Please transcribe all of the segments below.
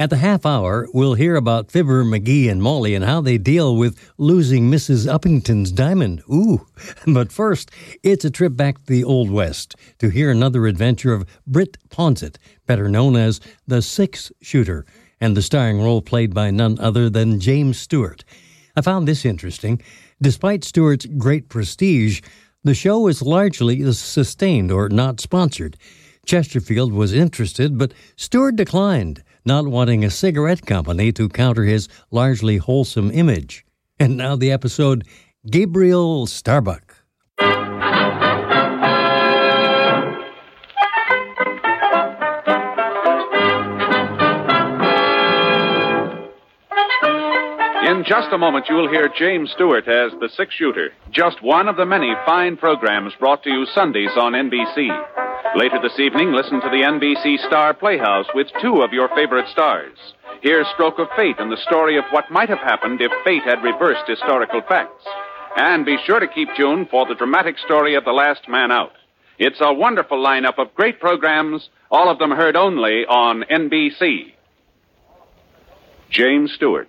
At the half hour, we'll hear about Fibber, McGee, and Molly and how they deal with losing Mrs. Uppington's diamond. Ooh. But first, it's a trip back to the Old West to hear another adventure of Britt Ponset, better known as the Six Shooter, and the starring role played by none other than James Stewart. I found this interesting. Despite Stewart's great prestige, the show is largely sustained or not sponsored. Chesterfield was interested, but Stewart declined, not wanting a cigarette company to counter his largely wholesome image. And now the episode Gabriel Starbuck. In just a moment, you'll hear James Stewart as the six shooter, just one of the many fine programs brought to you Sundays on NBC. Later this evening, listen to the NBC Star Playhouse with two of your favorite stars. Hear Stroke of Fate and the story of what might have happened if fate had reversed historical facts. And be sure to keep tuned for the dramatic story of The Last Man Out. It's a wonderful lineup of great programs, all of them heard only on NBC. James Stewart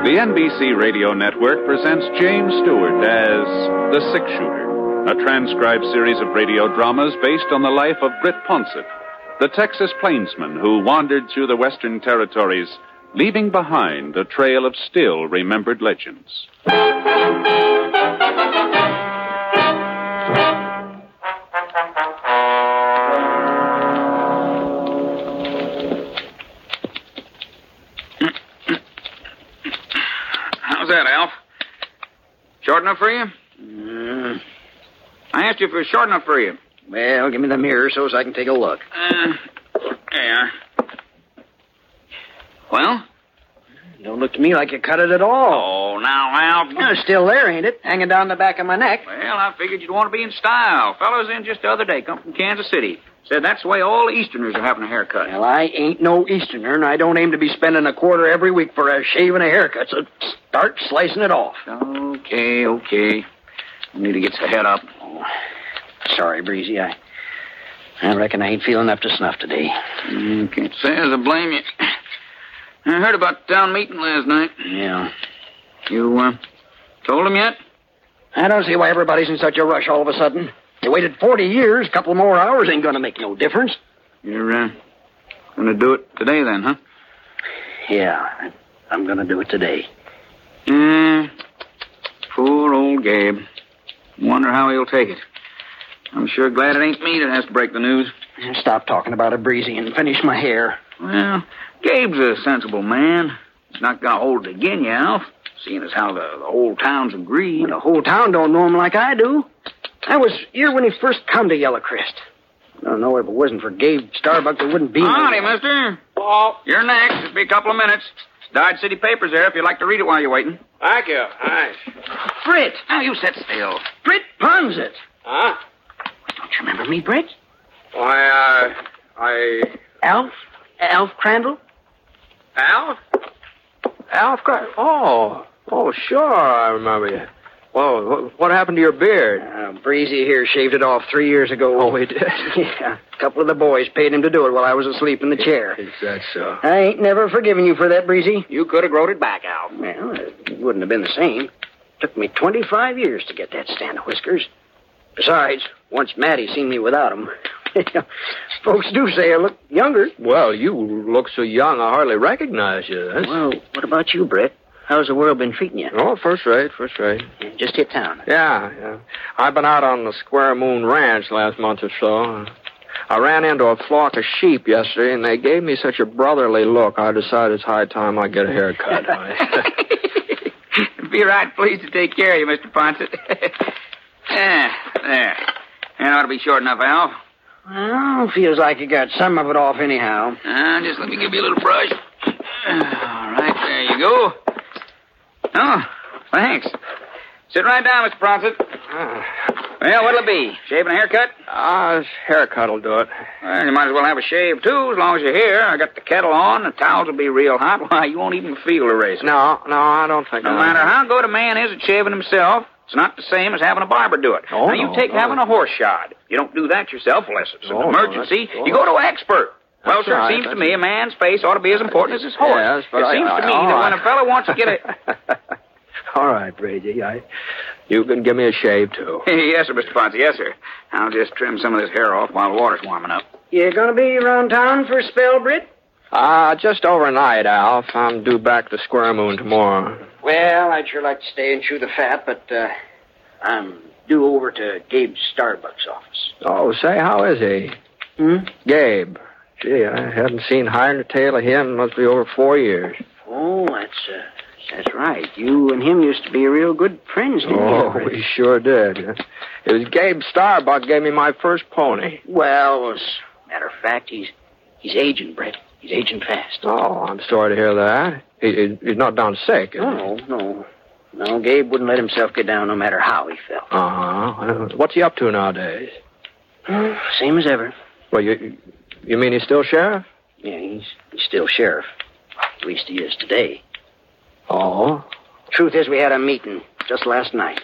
The NBC Radio Network presents James Stewart as The Six Shooter, a transcribed series of radio dramas based on the life of Britt Ponset, the Texas plainsman who wandered through the Western territories, leaving behind a trail of still remembered legends. That, Alf? Short enough for you? I asked you if it was short enough for you. Well, give me the mirror so as I can take a look. Uh, there. Well? Don't look to me like you cut it at all. Oh, now, Alf. Yeah, it's still there, ain't it? Hanging down the back of my neck. Well, I figured you'd want to be in style. Fellows in just the other day come from Kansas City. Said that's the way all Easterners are having a haircut. Well, I ain't no Easterner, and I don't aim to be spending a quarter every week for a shave and a haircut, so start slicing it off. Okay, okay. I need to get the head up. Oh, sorry, Breezy. I, I reckon I ain't feeling up to snuff today. Can't say as I blame you. I heard about the town meeting last night. Yeah. You, uh, told him yet? I don't see why everybody's in such a rush all of a sudden. You waited 40 years, a couple more hours ain't gonna make no difference. You're, uh, gonna do it today then, huh? Yeah, I'm gonna do it today. Yeah. Poor old Gabe. Wonder how he'll take it. I'm sure glad it ain't me that has to break the news. Stop talking about it, Breezy, and finish my hair. Well, Gabe's a sensible man. He's not gonna hold it again you, Alf. Seeing as how the, the whole town's agreed. The whole town don't know him like I do. I was here when he first come to Yellowcrest. I don't know if it wasn't for Gabe Starbuck, there wouldn't be. no- Howdy, mister. Oh, You're next. It'll be a couple of minutes. Dodge City papers there if you'd like to read it while you're waiting. thank you. Nice. Britt! Now, you sit still. Britt Ponset! Huh? Don't you remember me, Britt? Why, uh, I. Alf? Alf Crandall? Alf? Alf Crandall? Oh, oh, sure, I remember you. Whoa, what happened to your beard? Uh, Breezy here shaved it off three years ago. Oh, he did? yeah. A couple of the boys paid him to do it while I was asleep in the chair. Is that so? I ain't never forgiven you for that, Breezy. You could have growed it back, out. Well, it wouldn't have been the same. Took me 25 years to get that stand of whiskers. Besides, once Matty seen me without 'em, folks do say I look younger. Well, you look so young, I hardly recognize you. That's... Well, what about you, Brett? How's the world been treating you? Oh, first rate, first rate. Just hit town. Yeah, yeah. I've been out on the Square Moon Ranch last month or so. I ran into a flock of sheep yesterday, and they gave me such a brotherly look, I decided it's high time I get a haircut. Be right pleased to take care of you, Mr. Ponset. yeah, there. That ought to be short enough, Al. Well, feels like you got some of it off anyhow. Uh, just let me give you a little brush. All right, there you go. Oh, thanks. Sit right down, Mr. Ponset. Well, what'll it be? Shaving a haircut? Ah, this haircut'll do it. Well, you might as well have a shave, too, as long as you're here. I got the kettle on, the towels will be real hot. Why, you won't even feel the razor. No, no, I don't think so. No matter how good a man is at shaving himself, it's not the same as having a barber do it. Oh, now, you no, take no. having a horse shod. You don't do that yourself unless it's an Oh, no, emergency. that's- You go to an expert. Well, That's sir, right, it seems to me a man's face ought to be as important as his horse. Yes, but it I- seems I- to me that when a fellow wants to get a... All right, Brady. I, you can give me a shave, too. yes, sir, Mr. Ponce. Yes, sir. I'll just trim some of this hair off while the water's warming up. You gonna be around town for a spell, Britt? Uh, just overnight, Alf. I'm due back to Square Moon tomorrow. Well, I'd sure like to stay and chew the fat, but uh, I'm due over to Gabe Starbuck's office. Oh, say, how is he? Hmm? Gabe. Gee, I haven't seen higher than the tail of him. Must be over four years. Oh, that's uh, that's right. You and him used to be real good friends, didn't Oh, you? Britt? we sure did. It was Gabe Starbuck gave me my first pony. Well, as a matter of fact, he's he's aging, Brett. He's aging fast. Oh, I'm sorry to hear that. He, he- he's not down sick, is he? No, no, no. Gabe wouldn't let himself get down, no matter how he felt. Uh-huh. What's he up to nowadays? Same as ever. Well, you you mean he's still sheriff? Yeah, he's he's still sheriff. At least he is today. Oh. Truth is, we had a meeting just last night.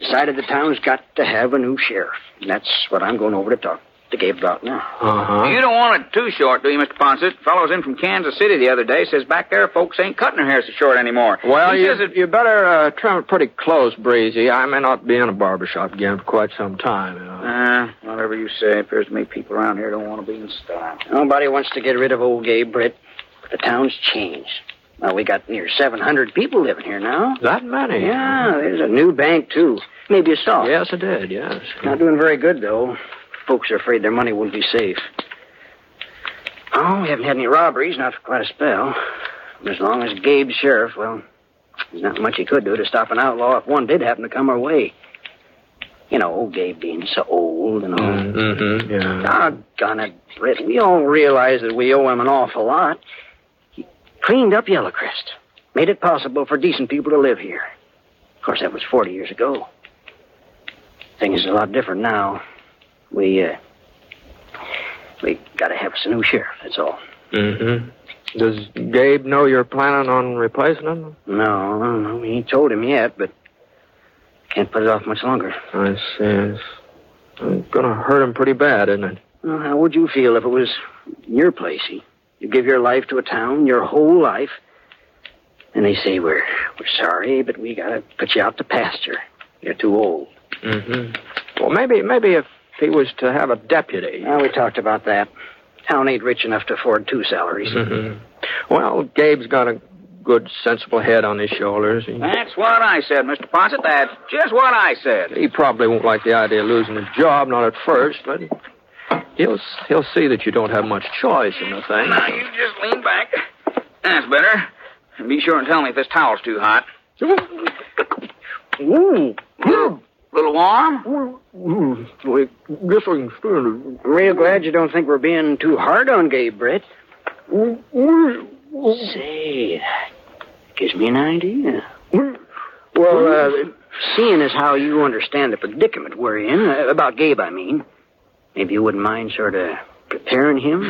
Decided the town's got to have a new sheriff. And that's what I'm going over to talk to Gabe about now. Uh-huh. You don't want it too short, do you, Mr. Ponce? Fellow's in from Kansas City the other day says back there folks ain't cutting their hair so short anymore. Well, he you, says it... you better uh, trim it pretty close, Breezy. I may not be in a barber shop again for quite some time. You know. Uh, whatever you say. Appears to me people around here don't want to be in style. Nobody wants to get rid of old Gabe, Britt. But the town's changed. Well, we got near 700 people living here now. that many? Yeah, there's a new bank, too. Maybe you saw it. Yes, I did. Yes. Not doing very good, though. Folks are afraid their money won't be safe. Oh, we haven't had any robberies, not for quite a spell. As long as Gabe's sheriff, well, there's not much he could do to stop an outlaw if one did happen to come our way. You know, old Gabe being so old and all. Mm-hmm. Yeah. Doggone it, Britt. We all realize that we owe him an awful lot. He cleaned up Yellowcrest, made it possible for decent people to live here. Of course, that was 40 years ago. Things are a lot different now. We, uh, we gotta have us a new sheriff, that's all. Mm-hmm. Does Gabe know you're planning on replacing him? No, no, no, he ain't told him yet, but can't put it off much longer. I see. It's gonna hurt him pretty bad, isn't it? Well, how would you feel if it was your place? You- You give your life to a town, your whole life, and they say we're we're sorry, but we gotta put you out to pasture. You're too old. Mm-hmm. Well, maybe maybe if he was to have a deputy. Well, we talked about that. Town ain't rich enough to afford two salaries. Mm-hmm. Well, Gabe's got a good, sensible head on his shoulders. He, That's what I said, Mr. Ponce. That's just what I said. he probably won't like the idea of losing his job, not at first, but he'll he'll see that you don't have much choice in the thing. Now, you just lean back. That's better. And be sure and tell me if this towel's too hot. Ooh, A little warm? I guess I can stand I'm real glad you don't think we're being too hard on Gabe, Britt. Say, that gives me an idea. Well, uh, seeing as how you understand the predicament we're in, uh, about Gabe, I mean, maybe you wouldn't mind sort of preparing him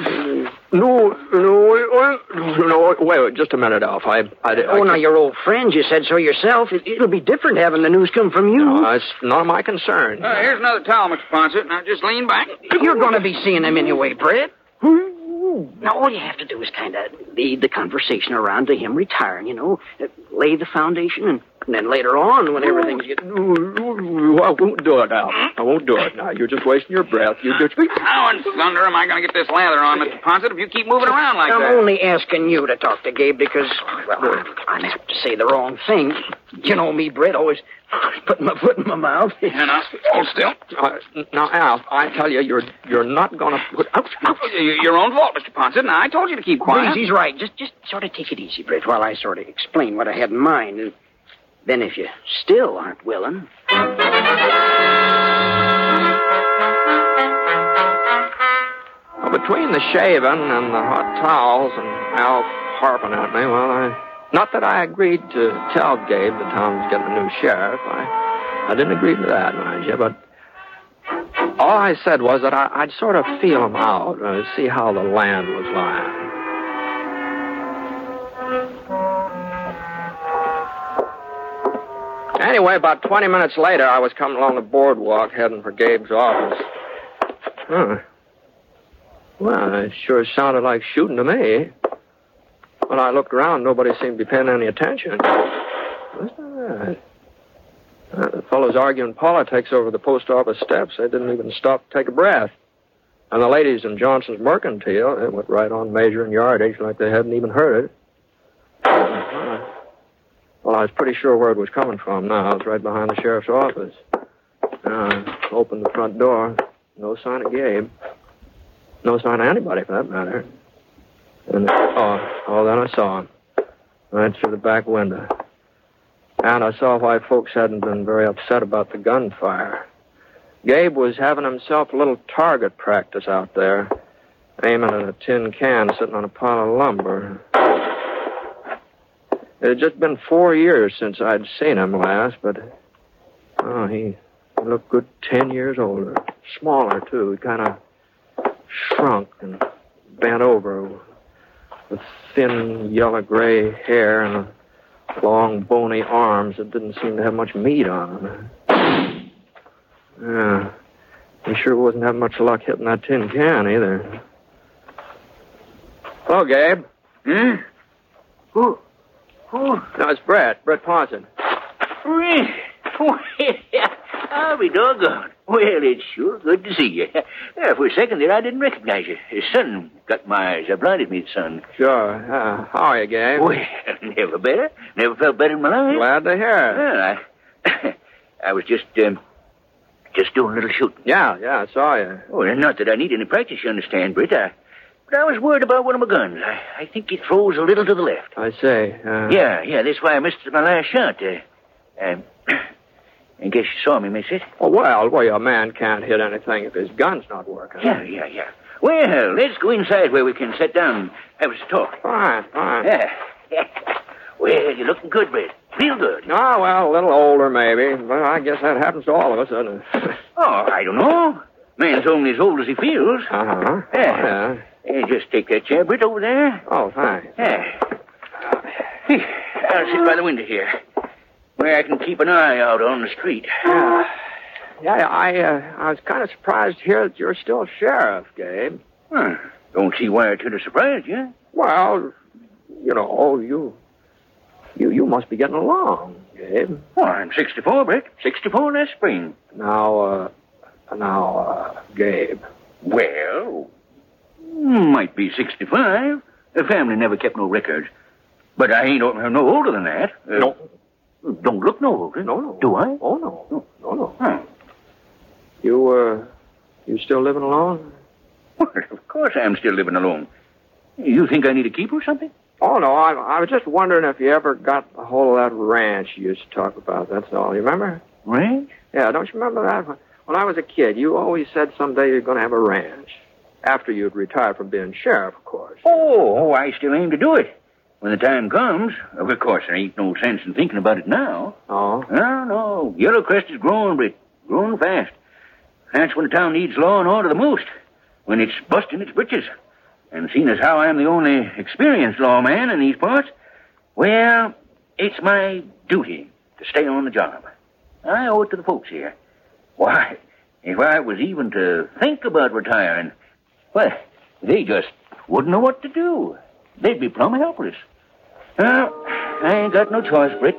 No, no, no, no, wait, wait, just a minute, Alf. I, I, I Oh, now, you're old friends. You said so yourself. It, it'll be different having the news come from you. No, it's none of my concern. Uh, here's another towel, Mr. Ponset. Now just lean back. You're going to be seeing him anyway, Brett. Now, all you have to do is kind of lead the conversation around to him retiring, you know, uh, lay the foundation, and, and then later on, when everything's getting... I won't do it, Alf. I won't do it. Now, you're just wasting your breath. You just... How in thunder am I going to get this lather on, Mr. Ponset, if you keep moving around like that? I'm only asking you to talk to Gabe because, well, I'm, I'm apt to say the wrong thing. You know me, Brett, always putting my foot in my mouth. And I'll hold still. Uh, now, Alf, I tell you, you're you're not going to put... Ouch, ouch. Your own fault, Mr. Ponset. Now, I told you to keep quiet. Please, he's right. Just, just sort of take it easy, Brett, while I sort of explain what I had in mind. Then, if you still aren't willing, Well, between the shaving and the hot towels and Alf harping at me, well, I... Not that I agreed to tell Gabe that Tom's getting a new sheriff. I, I didn't agree to that, mind you, but all I said was that I, I'd sort of feel him out, uh, see how the land was lying. Anyway, about 20 minutes later, I was coming along the boardwalk heading for Gabe's office. Huh. Well, it sure sounded like shooting to me. When I looked around, nobody seemed to be paying any attention. What's that? Uh, the fellows arguing politics over the post office steps. They didn't even stop to take a breath. And the ladies in Johnson's Mercantile, they went right on measuring yardage like they hadn't even heard it. Uh, Well, I was pretty sure where it was coming from now. It was right behind the sheriff's office. I opened the front door. No sign of Gabe. No sign of anybody, for that matter. And, oh, oh, then I saw him. Right through the back window. And I saw why folks hadn't been very upset about the gunfire. Gabe was having himself a little target practice out there, aiming at a tin can sitting on a pile of lumber. It had just been four years since I'd seen him last, but oh, he, looked good ten years older. Smaller, too. He kind of shrunk and bent over with thin yellow gray hair and long bony arms that didn't seem to have much meat on them. Yeah. He sure wasn't having much luck hitting that tin can either. Hello, Gabe. Hmm? who, who, No, it's Brett. Brett Parson. Well, I'll be doggone. Well, it's sure good to see you. Yeah, for a second there, I didn't recognize you. The sun got my eyes. I blinded me, sun. Sure. Uh, how are you, Gabe? Well, never better. Never felt better in my life. Glad to hear it. Well, I, I was just, um, just doing a little shooting. Yeah, yeah, I saw you. Oh, not that I need any practice, you understand, Britt. I, but I was worried about one of my guns. I, I think it throws a little to the left. I say. Uh, Yeah, yeah, that's why I missed my last shot. Uh, um, I guess you saw me miss it. Oh, well, well, a man can't hit anything if his gun's not working. Yeah, yeah, yeah. Well, let's go inside where we can sit down and have a talk. Fine, fine. Yeah. well, you're looking good, Brett. Real good. Oh, well, a little older, maybe. But I guess that happens to all of us, doesn't it? Oh, I don't know. Man's only as old as he feels. uh-huh. Yeah. yeah. Eh, just take that chair, Britt, over there. Oh, thanks. Yeah. I'll sit by the window here, where I can keep an eye out on the street. Yeah. Yeah, I, uh, I was kind of surprised to hear that you're still sheriff, Gabe. Huh. Don't see why it should have surprised you. Well, you know, all you, you, you must be getting along, Gabe. Well, I'm 64, Britt. 64 last spring. Now, uh, now, uh, Gabe. Well, might be 65. The family never kept no records. But I ain't no no older than that. Uh, No. Don't look no older. No, no. Do I? Oh, no. No, no. Huh. You, uh, you still living alone? Well, of course I'm still living alone. You think I need a keep or something? Oh, no, I, I was just wondering if you ever got a hold of that ranch you used to talk about, that's all. You remember? Ranch? Yeah, don't you remember that? When- When I was a kid, you always said someday you're going to have a ranch. After you'd retired from being sheriff, of course. Oh, oh, I still aim to do it. When the time comes, of course, there ain't no sense in thinking about it now. Oh? No, no. Yellowcrest is growing, Britt. Growing fast. That's when the town needs law and order the most. When it's busting its britches. And seeing as how I'm the only experienced lawman in these parts, well, it's my duty to stay on the job. I owe it to the folks here. Why, if I was even to think about retiring, well, they just wouldn't know what to do. They'd be plumb helpless. Well, I ain't got no choice, Britt.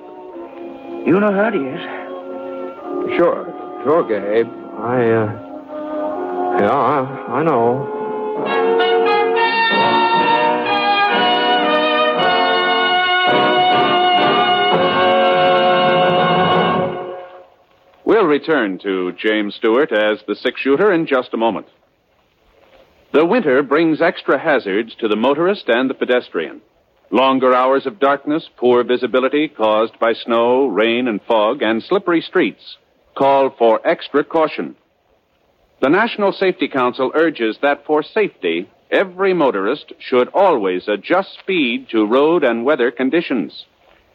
You know how it is. Sure, sure, Gabe. I, uh, yeah, I, I know. We'll return to James Stewart as the six shooter in just a moment. The winter brings extra hazards to the motorist and the pedestrian. Longer hours of darkness, poor visibility caused by snow, rain, and fog, and slippery streets call for extra caution. The National Safety Council urges that for safety, every motorist should always adjust speed to road and weather conditions.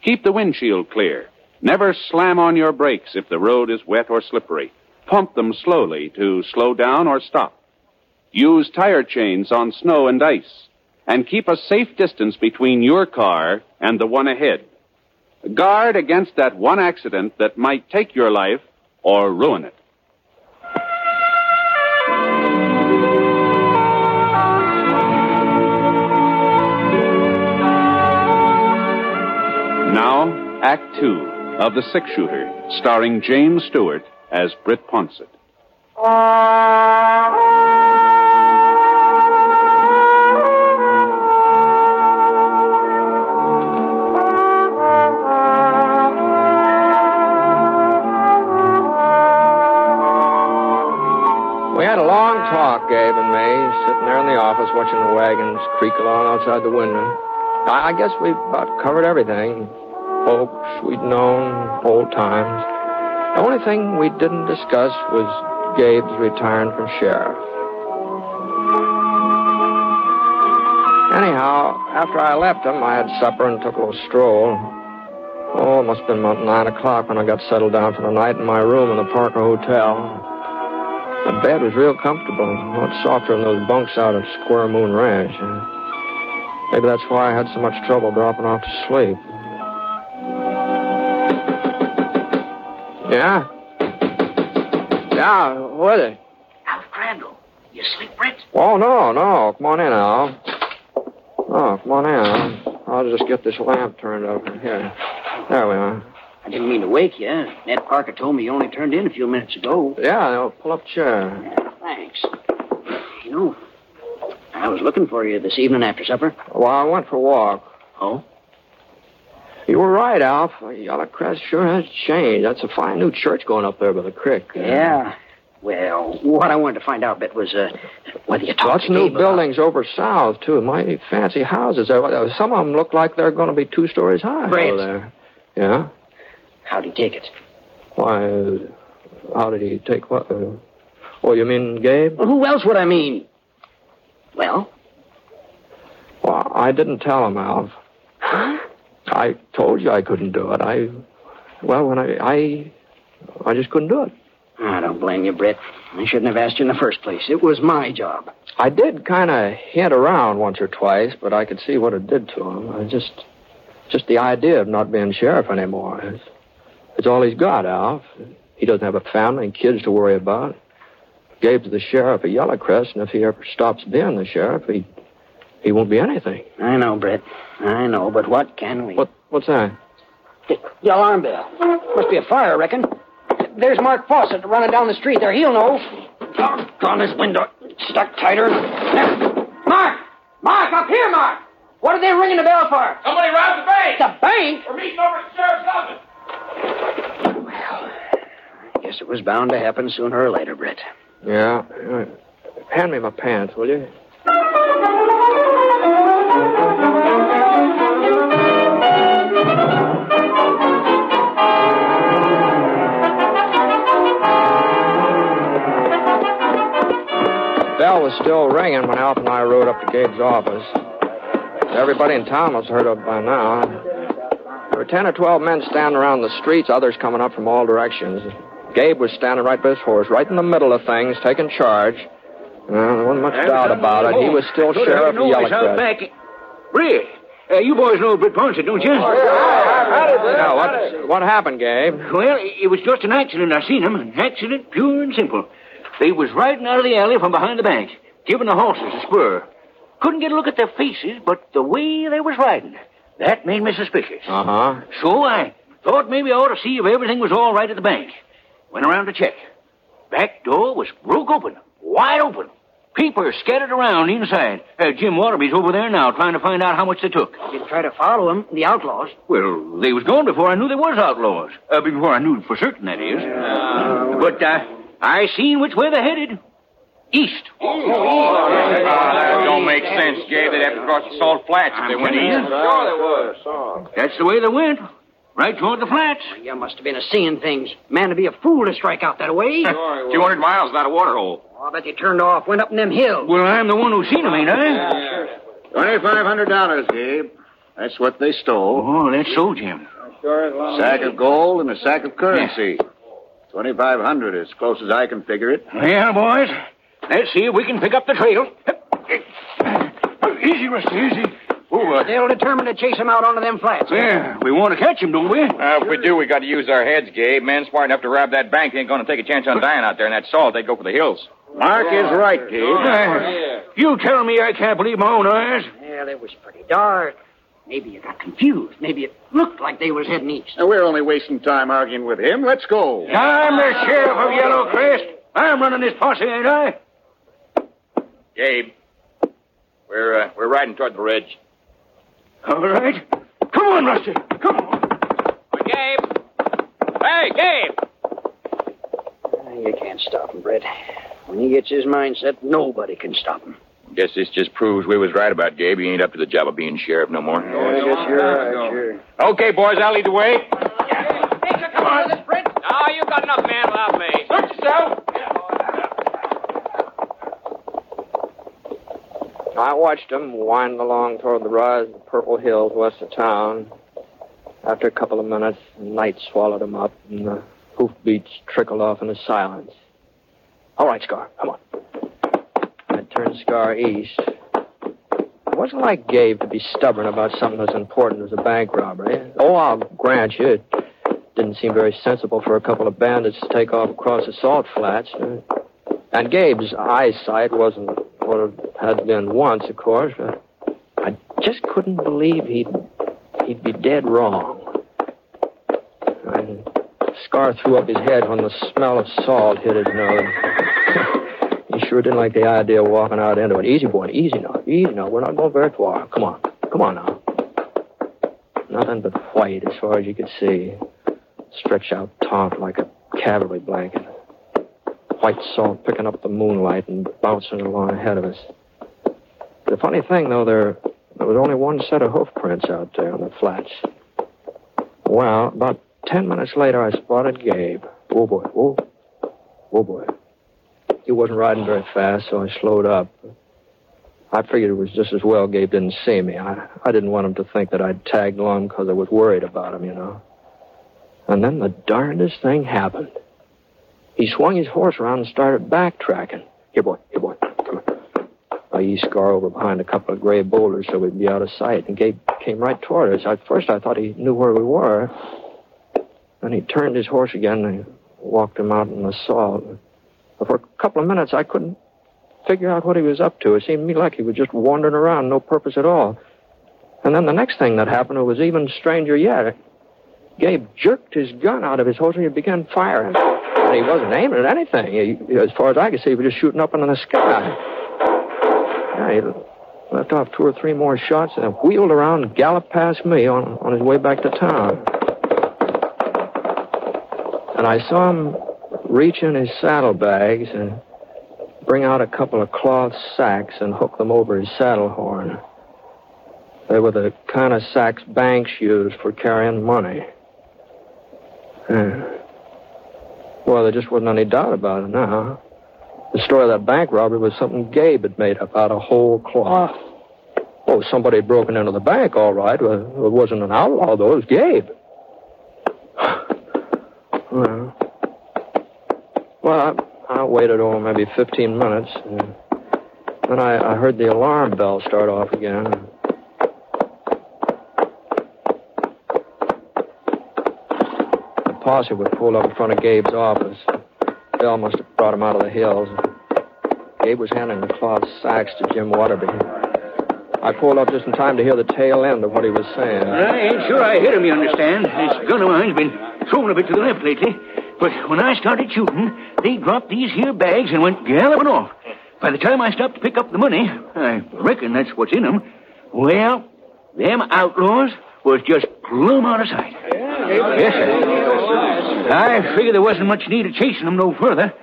Keep the windshield clear. Never slam on your brakes if the road is wet or slippery. Pump them slowly to slow down or stop. Use tire chains on snow and ice. And keep a safe distance between your car and the one ahead. Guard against that one accident that might take your life or ruin it. Now, Act Two of The Six Shooter, starring James Stewart as Britt Ponset. We had a long talk, Gabe and me, sitting there in the office watching the wagons creak along outside the window. I, I guess we've about covered everything. Folks we'd known, old times. The only thing we didn't discuss was Gabe's retiring from sheriff. Anyhow, after I left him, I had supper and took a little stroll. Oh, it must have been about nine o'clock when I got settled down for the night in my room in the Parker Hotel. The bed was real comfortable, lot softer than those bunks out at Square Moon Ranch. Maybe that's why I had so much trouble dropping off to sleep. Yeah? Yeah, who is it? Alf Crandall. You sleep, Britt? Oh, no, no. Come on in, Al. Oh, come on in. I'll, I'll just get this lamp turned up. Here. There we are. I didn't mean to wake you. Ned Parker told me you only turned in a few minutes ago. Yeah, I'll pull up a chair. Thanks. You know, I was looking for you this evening after supper. Well, I went for a walk. Oh? You were right, Alf. Yellow Crest sure has changed. That's a fine new church going up there by the creek. Yeah. Well, what I wanted to find out, Bit, was uh, whether you talked Lots to new Gabe about- buildings over south, too. Mighty fancy houses. Some of them look like they're going to be two stories high Great. over there. Yeah? How'd he take it? Why, uh, how did he take what? Uh, oh, you mean Gabe? Well, who else would I mean? Well, Well, I didn't tell him, Alf. I told you I couldn't do it. I, well, when I, I, I just couldn't do it. I don't blame you, Britt. I shouldn't have asked you in the first place. It was my job. I did kind of hint around once or twice, but I could see what it did to him. I just, just the idea of not being sheriff anymore. It's, it's all he's got, Alf. He doesn't have a family and kids to worry about. Gabe's the sheriff of Yellowcrest, and if he ever stops being the sheriff, he, he won't be anything. I know, Brett. I know, but what can we? What, what's that? The, the alarm bell. Must be a fire, I reckon. There's Mark Fawcett running down the street there. He'll know. Doggone this window. Stuck tighter. Mark! Mark, up here, Mark! What are they ringing the bell for? Somebody robbed the bank. The bank? We're meeting over at the sheriff's office. Well, I guess it was bound to happen sooner or later, Britt. Yeah. uh, Hand me my pants, will you? Bell was still ringing when Alf and I rode up to Gabe's office. Everybody in town was heard of by now. There were ten or twelve men standing around the streets, others coming up from all directions. Gabe was standing right by his horse, right in the middle of things, taking charge. Well, there wasn't much doubt about it. He was still sheriff of. Red, uh, you boys know Britt Ponset, don't you? Now, what, what happened, Gabe? Well, it was just an accident. I seen 'em. An accident, pure and simple. They was riding out of the alley from behind the bank, giving the horses a spur. Couldn't get a look at their faces, but the way they was riding, that made me suspicious. Uh-huh. So I thought maybe I ought to see if everything was all right at the bank. Went around to check. Back door was broke open, wide open. Papers scattered around inside. Uh, Jim Waterby's over there now trying to find out how much they took. did you try to follow them, the outlaws. Well, they was gone before I knew they was outlaws. Uh, before I knew for certain, that is. But uh, I seen which way they headed. East. Oh, that don't make sense, Gabe. They'd have to cross the salt flats if they went east. Sure they would. That's the way they went. Right toward the flats. You must have been a seeing things. Man to be a fool to strike out that way. 200 miles without a water hole. Oh, I bet they turned off, went up in them hills. Well, I'm the one who seen them, ain't I? Twenty-five hundred dollars, Gabe. That's what they stole. Oh, that's so, Jim. Sack of gold and a sack of currency. Twenty-five hundred, as close as I can figure it. Yeah, boys, let's see if we can pick up the trail. Easy, Rusty, easy. Oh, uh, They'll determine to chase him out onto them flats. yeah, we want to catch him, don't we? Uh, if we do, we got to use our heads, Gabe. Men smart enough to rob that bank ain't going to take a chance on dying out there in that salt. They'd go for the hills. Mark is right, Gabe. Uh, you tell me I can't believe my own eyes? Well, it was pretty dark. Maybe you got confused. Maybe it looked like they was heading east. Now, we're only wasting time arguing with him. Let's go. I'm the sheriff of Yellow Crest. I'm running this posse, ain't I? Gabe, we're uh, we're riding toward the ridge. All right. Come on, Rusty. Come on. Gabe! Hey, Gabe! Ah, you can't stop him, Brett. When he gets his mind set, nobody can stop him. Guess this just proves we was right about Gabe. He ain't up to the job of being sheriff no more. I guess you're right, sure. Okay, boys, I'll lead the way. Come on. This, Brent? Oh, you've got enough man without me. Search yourself. I watched them wind along toward the rise of the purple hills west of town. After a couple of minutes, night swallowed them up, and the hoofbeats trickled off into silence. All right, Scar, come on. I turned Scar east. It wasn't like Gabe to be stubborn about something as important as a bank robbery. Oh, I'll grant you, it didn't seem very sensible for a couple of bandits to take off across the salt flats. And Gabe's eyesight wasn't what it had been once, of course, but I just couldn't believe he'd he'd be dead wrong. And Scar threw up his head when the smell of salt hit his nose. he sure didn't like the idea of walking out into it. Easy, boy, easy now, easy now. We're not going very far. Come on, come on now. Nothing but white as far as you could see, stretched out taut like a cavalry blanket white salt picking up the moonlight and bouncing along ahead of us. The funny thing, though, there, there was only one set of hoof prints out there on the flats. Well, about ten minutes later, I spotted Gabe. Oh, boy. Oh, oh boy. He wasn't riding very fast, so I slowed up. I figured it was just as well Gabe didn't see me. I, I didn't want him to think that I'd tagged along because I was worried about him, you know. And then the darndest thing happened. He swung his horse around and started backtracking. Here, boy, here, boy. I eased Scar over behind a couple of gray boulders so we'd be out of sight, and Gabe came right toward us. At first, I thought he knew where we were. Then he turned his horse again and walked him out in the. But for a couple of minutes, I couldn't figure out what he was up to. It seemed to me like he was just wandering around, no purpose at all. And then the next thing that happened was even stranger yet. Gabe jerked his gun out of his holster and began firing. And he wasn't aiming at anything. He, as far as I could see, he was just shooting up into the sky. Yeah, he left off two or three more shots and wheeled around and galloped past me on, on his way back to town. And I saw him reach in his saddlebags and bring out a couple of cloth sacks and hook them over his saddle horn. They were the kind of sacks banks use for carrying money. Yeah. Well, there just wasn't any doubt about it now. The story of that bank robbery was something Gabe had made up out of whole cloth. Oh, somebody had broken into the bank, all right. Well, it wasn't an outlaw, though. It was Gabe. well, well I, I waited, oh, maybe 15 minutes. And Then I, I heard the alarm bell start off again. The posse would pull up in front of Gabe's office. Bell must have brought him out of the hills. Gabe was handing the cloth sacks to Jim Waterby. I pulled up just in time to hear the tail end of what he was saying. I ain't sure I hit him, you understand. This gun of mine's been thrown a bit to the left lately. But when I started shooting, they dropped these here bags and went galloping off. By the time I stopped to pick up the money, I reckon that's what's in them. Well, them outlaws was just plumb out of sight. Yes, sir. I figured there wasn't much need of chasing them no further.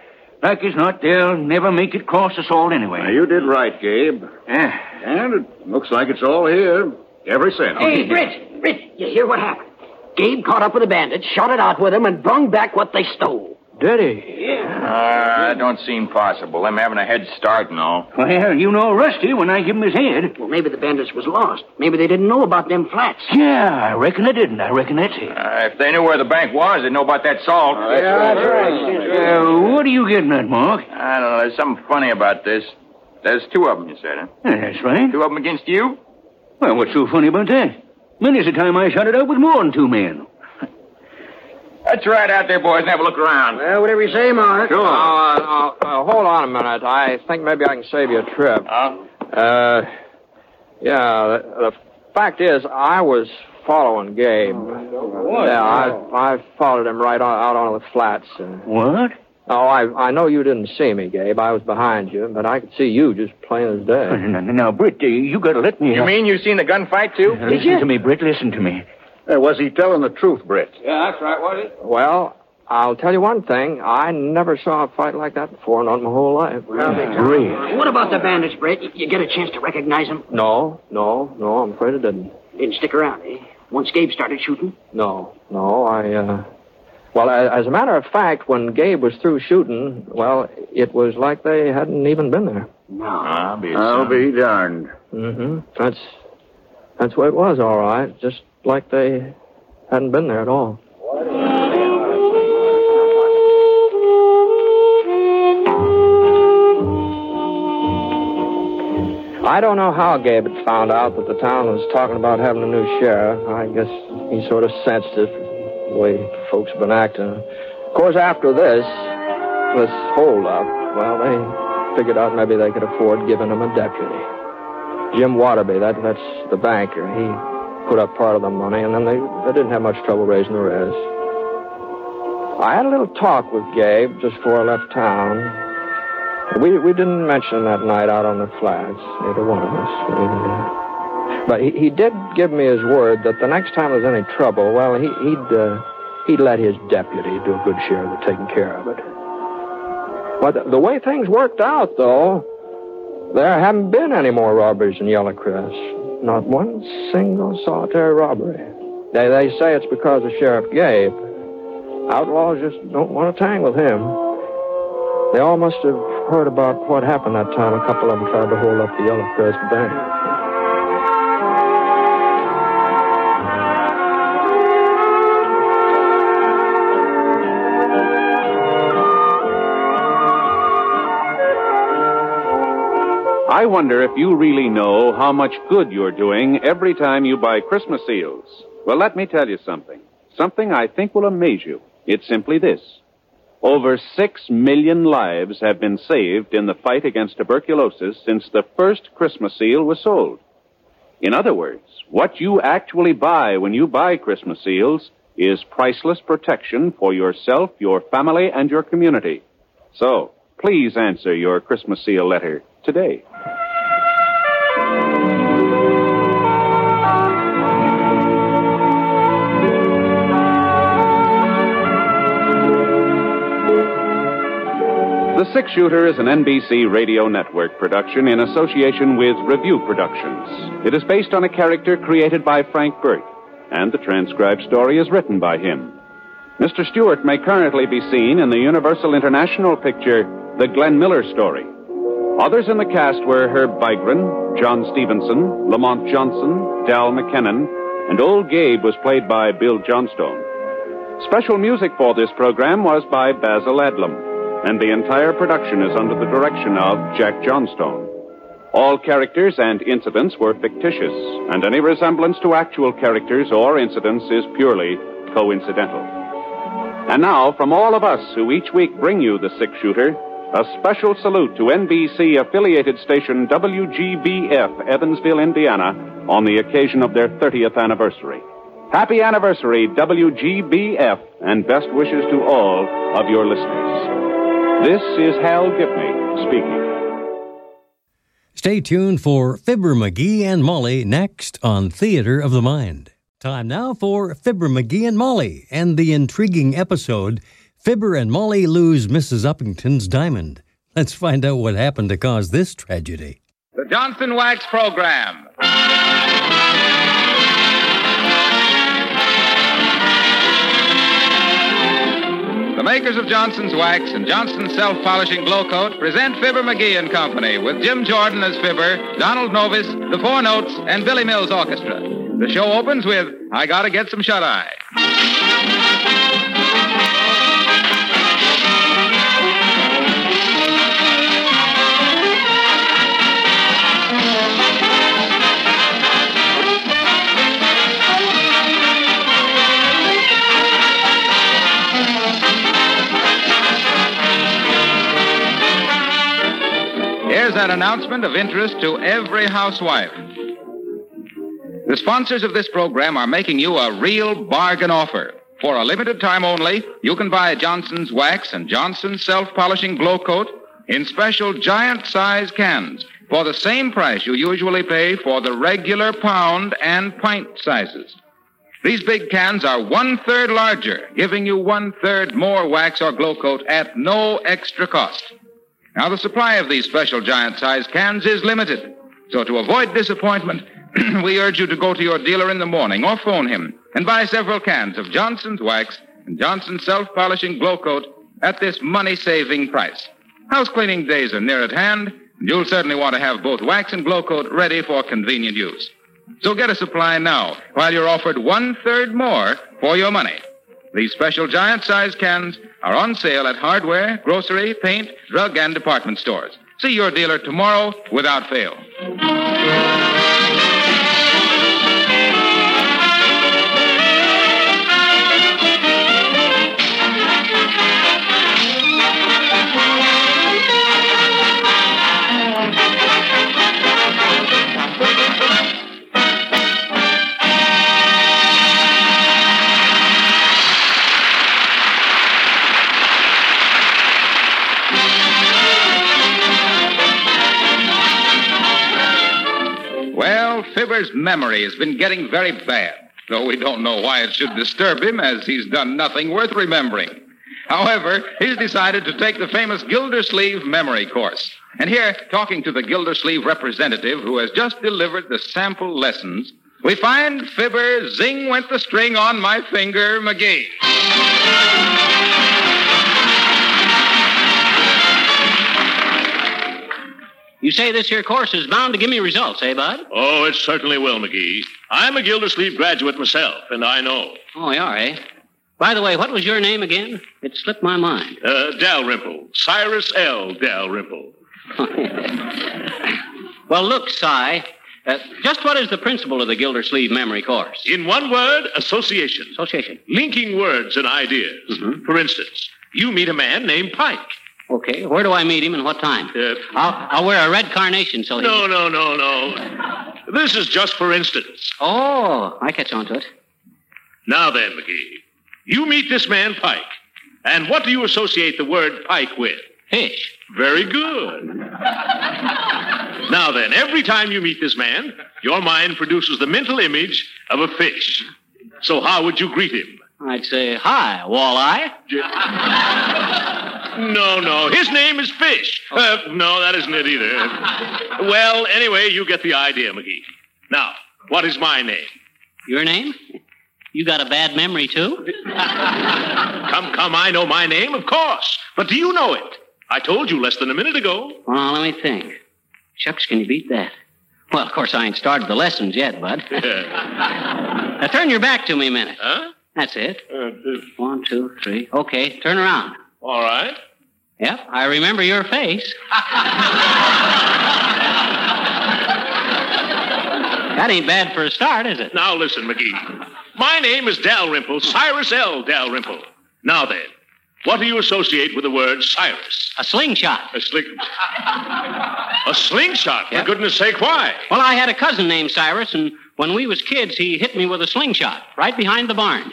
Like as not, they'll never make it cross the salt anyway. Now, you did right, Gabe. Yeah. And it looks like it's all here. Every cent. Hey, Britt, Britt, you hear what happened? Gabe caught up with the bandits, shot it out with them, and brung back what they stole. Did he? Uh, that don't seem possible. Them having a head start and all. Well, you know Rusty when I give him his head. Well, maybe the bandits was lost. Maybe they didn't know about them flats. Yeah, I reckon they didn't. I reckon that's it. Uh, if they knew where the bank was, they'd know about that salt. Uh, what are you getting at, Mark? I don't know. There's something funny about this. There's two of them, you said, huh? Yeah, that's right. Two of them against you? Well, what's so funny about that? Many's the time I shot it out with more than two men. Let's ride out there, boys, and have a look around. Well, whatever you say, Mark. Sure. Uh, uh, uh, hold on a minute. I think maybe I can save you a trip. Huh? Uh, yeah, the, the fact is, I was following Gabe. What? Yeah, I I followed him right on, out onto the flats. Uh, What? oh, I I know you didn't see me, Gabe. I was behind you, but I could see you just plain as day. Now, now, Britt, uh, you gotta let me. You mean you seen the gunfight, too? Now, listen to me, Britt. Listen to me. Uh, was he telling the truth, Britt? Yeah, that's right, was it? Well, I'll tell you one thing. I never saw a fight like that before, not in my whole life. Really? What about the bandits, Britt? You- You get a chance to recognize them? No, no, no. I'm afraid it didn't. Didn't stick around, eh? Once Gabe started shooting? No, no, I, uh. Well, as a matter of fact, when Gabe was through shooting, well, it was like they hadn't even been there. No. I'll be I'll be darned. Mm-hmm. That's. That's what it was, all right. Just like they hadn't been there at all. I don't know how Gabe had found out that the town was talking about having a new sheriff. I guess he sort of sensed it, the way folks have been acting. Of course, after this, this holdup, well, they figured out maybe they could afford giving him a deputy. Jim Waterby, that, that's the banker. He put up part of the money, and then they, they didn't have much trouble raising the rest. I had a little talk with Gabe just before I left town. We, we didn't mention that night out on the flats, neither one of us. But he, he did give me his word that the next time there's any trouble, well, he, he'd, uh, he'd let his deputy do a good share of the taking care of it. But the, the way things worked out, though, there haven't been any more robberies in Yellow Crest. Not one single solitary robbery. They, they say it's because of Sheriff Gabe. Outlaws just don't want to tangle with him. They all must have heard about what happened that time a couple of them tried to hold up the Yellow Crest Bank. I wonder if you really know how much good you're doing every time you buy Christmas seals. Well, let me tell you something. Something I think will amaze you. It's simply this. Over six million lives have been saved in the fight against tuberculosis since the first Christmas seal was sold. In other words, what you actually buy when you buy Christmas seals is priceless protection for yourself, your family, and your community. So, please answer your Christmas seal letter today. The Six Shooter is an NBC radio network production in association with Revue Productions. It is based on a character created by Frank Burt, and the transcribed story is written by him. Mr. Stewart may currently be seen in the Universal International picture, The Glenn Miller Story. Others in the cast were Herb Vigran, John Stevenson, Lamont Johnson, Dal McKennon, and Old Gabe was played by Bill Johnstone. Special music for this program was by Basil Adlam, and the entire production is under the direction of Jack Johnstone. All characters and incidents were fictitious, and any resemblance to actual characters or incidents is purely coincidental. And now, from all of us who each week bring you the six shooter, a special salute to NBC affiliated station WGBF, Evansville, Indiana, on the occasion of their 30th anniversary. Happy anniversary, WGBF, and best wishes to all of your listeners. This is Hal Gibney speaking. Stay tuned for Fibber McGee and Molly next on Theater of the Mind. Time now for Fibber McGee and Molly and the intriguing episode Fibber and Molly Lose Mrs. Uppington's Diamond. Let's find out what happened to cause this tragedy. The Johnson Wax Program. The makers of Johnson's Wax and Johnson's Self Polishing Glow Coat present Fibber McGee and Company with Jim Jordan as Fibber, Donald Novis, the Four Notes, and Billy Mills Orchestra. The show opens with I Gotta Get Some Shut An announcement of interest to every housewife. The sponsors of this program are making you a real bargain offer. For a limited time only, you can buy Johnson's Wax and Johnson's Self Polishing Glow Coat in special giant size cans for the same price you usually pay for the regular pound and pint sizes. These big cans are one third larger, giving you one third more wax or glow coat at no extra cost. Now, the supply of these special giant size cans is limited. So, to avoid disappointment, we urge you to go to your dealer in the morning or phone him and buy several cans of Johnson's Wax and Johnson's Self Polishing Glow Coat at this money saving price. House cleaning days are near at hand, and you'll certainly want to have both wax and glow coat ready for convenient use. So get a supply now while you're offered one third more for your money. These special giant size cans are on sale at hardware, grocery, paint, drug, and department stores. See your dealer tomorrow without fail. Well, memory has been getting very bad, though we don't know why it should disturb him, as he's done nothing worth remembering. However, he's decided to take the famous Gildersleeve memory course. And here, talking to the Gildersleeve representative who has just delivered the sample lessons, we find Fibber Zing went the string on my finger, McGee. You say this here course is bound to give me results, eh, Bud? Oh, it certainly will, McGee. I'm a Gildersleeve graduate myself, and I know. Oh, you are, eh? By the way, what was your name again? It slipped my mind. Uh, Dalrymple. Cyrus L. Dalrymple. well, look, Cy. Uh, just what is the principle of the Gildersleeve memory course? In one word, association. Association. Linking words and ideas. Mm-hmm. For instance, you meet a man named Pike. Okay, where do I meet him and what time? Uh, I'll, I'll wear a red carnation so he... No, no, no, no. This is just for instance. Oh, I catch on to it. Now then, McGee, you meet this man Pike. And what do you associate the word Pike with? Fish. Very good. now then, every time you meet this man, your mind produces the mental image of a fish. So how would you greet him? I'd say, hi, walleye. No, no. His name is Fish. Uh, no, that isn't it either. Well, anyway, you get the idea, McGee. Now, what is my name? Your name? You got a bad memory, too? come, come, I know my name, of course. But do you know it? I told you less than a minute ago. Well, let me think. Shucks, can you beat that? Well, of course, I ain't started the lessons yet, Bud. now, turn your back to me a minute. Huh? That's it. Uh, One, two, three. Okay, turn around. all right. Yep, I remember your face. That ain't bad for a start, is it? Now listen, McGee. My name is Dalrymple, Cyrus L. Dalrymple. Now then, what do you associate with the word Cyrus? A slingshot. A sling. a slingshot? For goodness sake, why? Well, I had a cousin named Cyrus, and when we was kids, he hit me with a slingshot right behind the barn.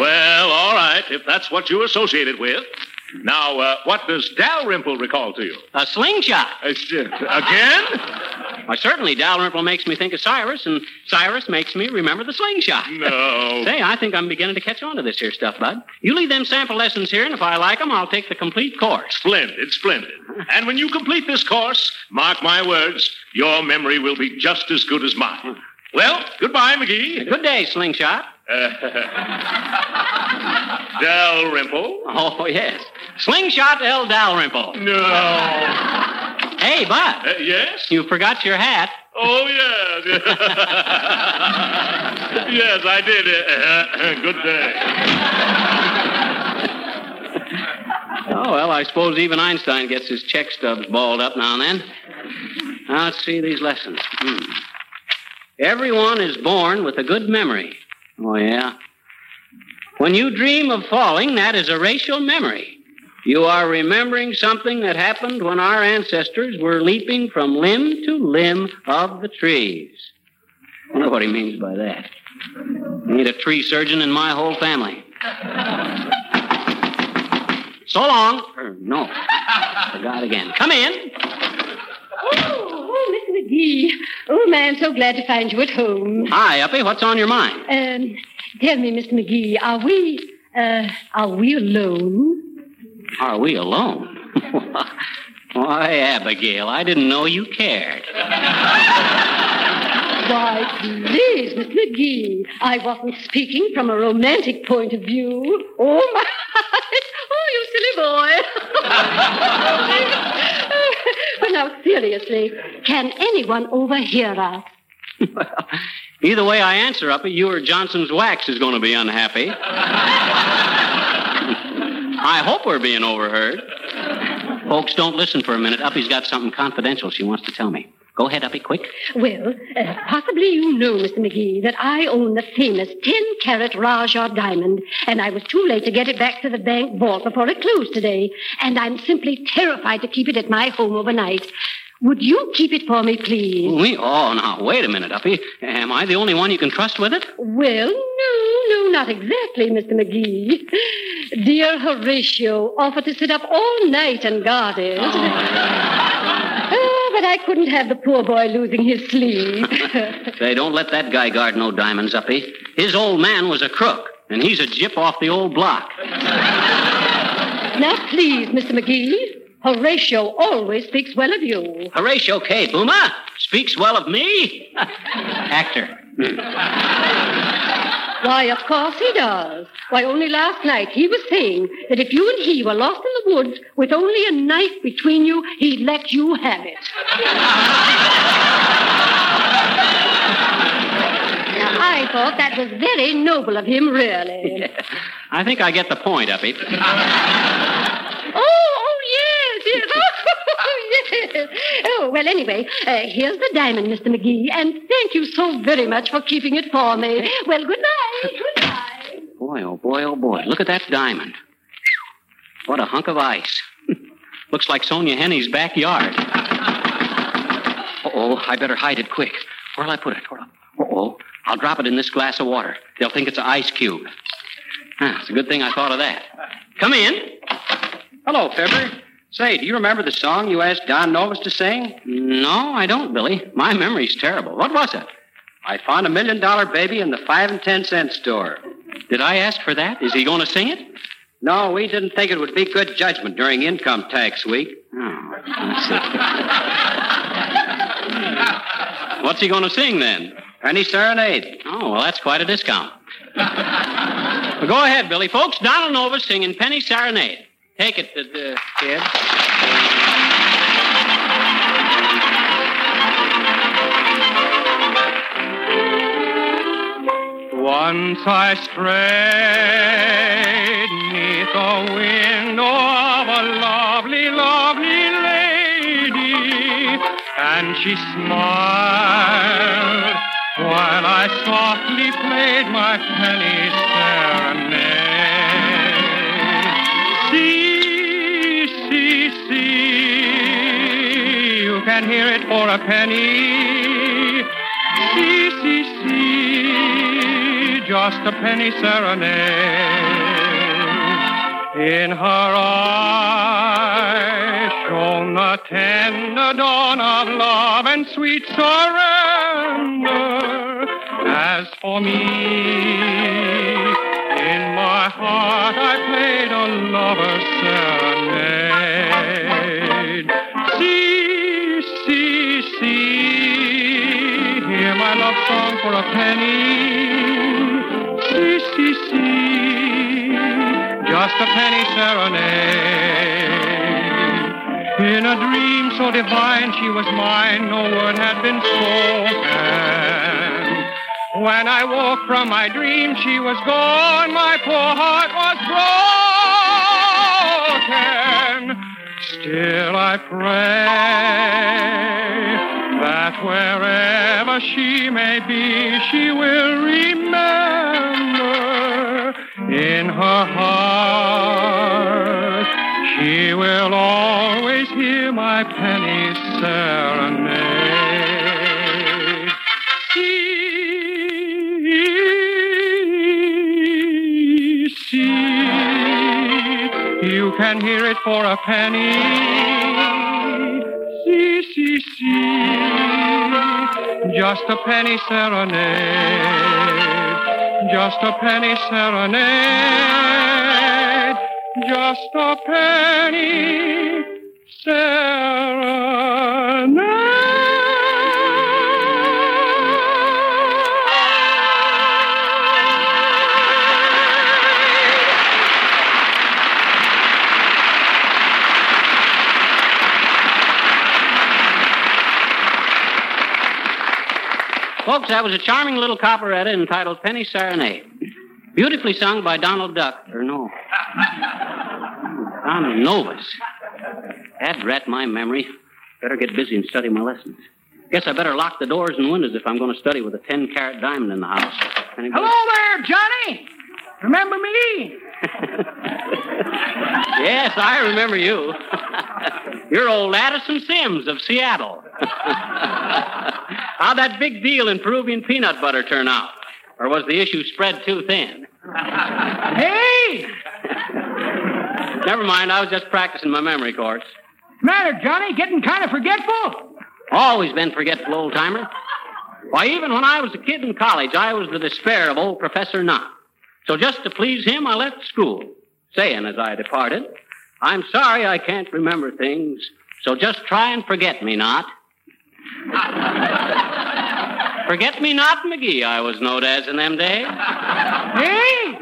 Well, all right, if that's what you associate it with. Now, uh, what does Dalrymple recall to you? A slingshot. Uh, again? Why, certainly, Dalrymple makes me think of Cyrus, and Cyrus makes me remember the slingshot. No. Say, I think I'm beginning to catch on to this here stuff, Bud. You leave them sample lessons here, and if I like them, I'll take the complete course. Splendid, splendid. And when you complete this course, mark my words, your memory will be just as good as mine. Well, goodbye, McGee. Good day, slingshot. Dalrymple. Oh, yes. Slingshot L. Dalrymple. No. Hey, Bud. Uh, yes? You forgot your hat. Oh, yes. yes, I did. Uh, good day. Oh, well, I suppose even Einstein gets his check stubs balled up now and then. Now, let's see these lessons. Hmm. Everyone is born with a good memory. Oh, yeah. When you dream of falling, that is a racial memory. You are remembering something that happened when our ancestors were leaping from limb to limb of the trees. I wonder what he means by that. Need a tree surgeon in my whole family. So long. Er, no. Forgot again. Come in. Oh, Mr. McGee. Oh, man, so glad to find you at home. Hi, Uppy. What's on your mind? Um, tell me, Mr. McGee, are we, uh, are we alone? Are we alone? Why, Abigail, I didn't know you cared. Why, please, Mr. McGee. I wasn't speaking from a romantic point of view. Oh, my. Oh, you silly boy. well, now, seriously, can anyone overhear us? Well, Either way I answer, Uppy, you or Johnson's Wax is going to be unhappy. I hope we're being overheard. Folks, don't listen for a minute. Uppy's got something confidential she wants to tell me. Go ahead, Uppy, quick. Well, uh, possibly you know, Mr. McGee, that I own the famous 10 carat Rajah diamond, and I was too late to get it back to the bank vault before it closed today, and I'm simply terrified to keep it at my home overnight. Would you keep it for me, please? We, oh, now, wait a minute, Uppy. Am I the only one you can trust with it? Well, no, no, not exactly, Mr. McGee. Dear Horatio offered to sit up all night and guard it. Oh, but I couldn't have the poor boy losing his sleep. Say, don't let that guy guard no diamonds, Uppy. His old man was a crook, and he's a gyp off the old block. now, please, Mr. McGee. Horatio always speaks well of you. Horatio K. Boomer speaks well of me. Actor. Hmm. Why, of course he does. Why, only last night he was saying that if you and he were lost in the woods with only a knife between you, he'd let you have it. now, I thought that was very noble of him, really. I think I get the point, Uppy. Oh. Oh. Oh, well, anyway, uh, here's the diamond, Mr. McGee, and thank you so very much for keeping it for me. Well, goodbye. Goodbye. Boy, oh boy, oh boy. Look at that diamond. What a hunk of ice. Looks like Sonja Henie's backyard. Uh-oh, I better hide it quick. Where'll I put it? Uh-oh, I'll drop it in this glass of water. They'll think it's an ice cube. Ah, it's a good thing I thought of that. Come in. Hello, Fibber. Say, do you remember the song you asked Don Novis to sing? No, I don't, Billy. My memory's terrible. What was it? I found a million dollar baby in the five and ten cent store. Did I ask for that? Is he going to sing it? No, we didn't think it would be good judgment during income tax week. Oh. What's he going to sing then? Penny Serenade. Oh, well, that's quite a discount. well, go ahead, Billy. Folks, Donald Novis singing Penny Serenade. Take it, uh, uh, kid. Once I strayed neath the window of a lovely, lovely lady. and she smiled while I softly played my penny serenade. Can hear it for a penny. See, just a penny serenade. In her eyes shone the tender dawn of love and sweet surrender. As for me, in my heart I played a lover's serenade. Penny. See, see, see, just a penny serenade. In a dream so divine she was mine, no word had been spoken. When I woke from my dream, she was gone, my poor heart was broken. Still I pray that wherever she may be, she will remember in her heart. She will always hear my penny serenade. See, see, you can hear it for a penny. See, just a penny serenade. Just a penny serenade. Just a penny Folks, that was a charming little operetta entitled Penny Serenade. Beautifully sung by Donald Duck, or no. Donald Novis. That rat my memory. Better get busy and study my lessons. Guess I better lock the doors and windows if I'm going to study with a 10 carat diamond in the house. Anybody- Hello there, Johnny. Remember me? Yes, I remember you. You're old Addison Sims of Seattle. How'd that big deal in Peruvian peanut butter turn out? Or was the issue spread too thin? Hey! Never mind, I was just practicing my memory course. Matter, Johnny? Getting kind of forgetful? Always been forgetful, old timer. Why, even when I was a kid in college, I was the despair of old Professor Knott. So just to please him, I left school, saying as I departed, I'm sorry I can't remember things, so just try and forget me not. forget me not McGee, I was known as in them days. Hey!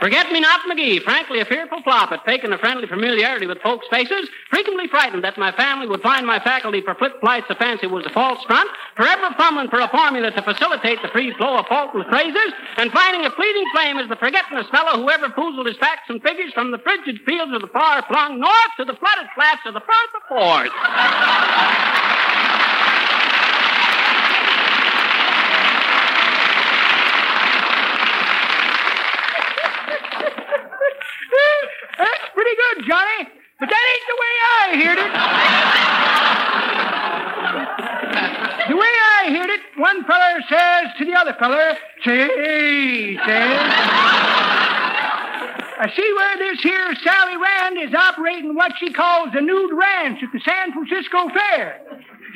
Forget me not McGee, frankly a fearful flop at faking a friendly familiarity with folks' faces, frequently frightened that my family would find my faculty for flip flights of fancy was a false front, forever fumbling for a formula to facilitate the free flow of faultless phrases, and finding a fleeting flame as the forgetfulness fellow who ever foozled his facts and figures from the frigid fields of the far flung north to the flooded flats of the Firth of Forth. That's pretty good, Johnny. But that ain't the way I heard it. the way I heard it, one feller says to the other feller, say, says. I see where this here Sally Rand is operating what she calls a nude ranch at the San Francisco Fair.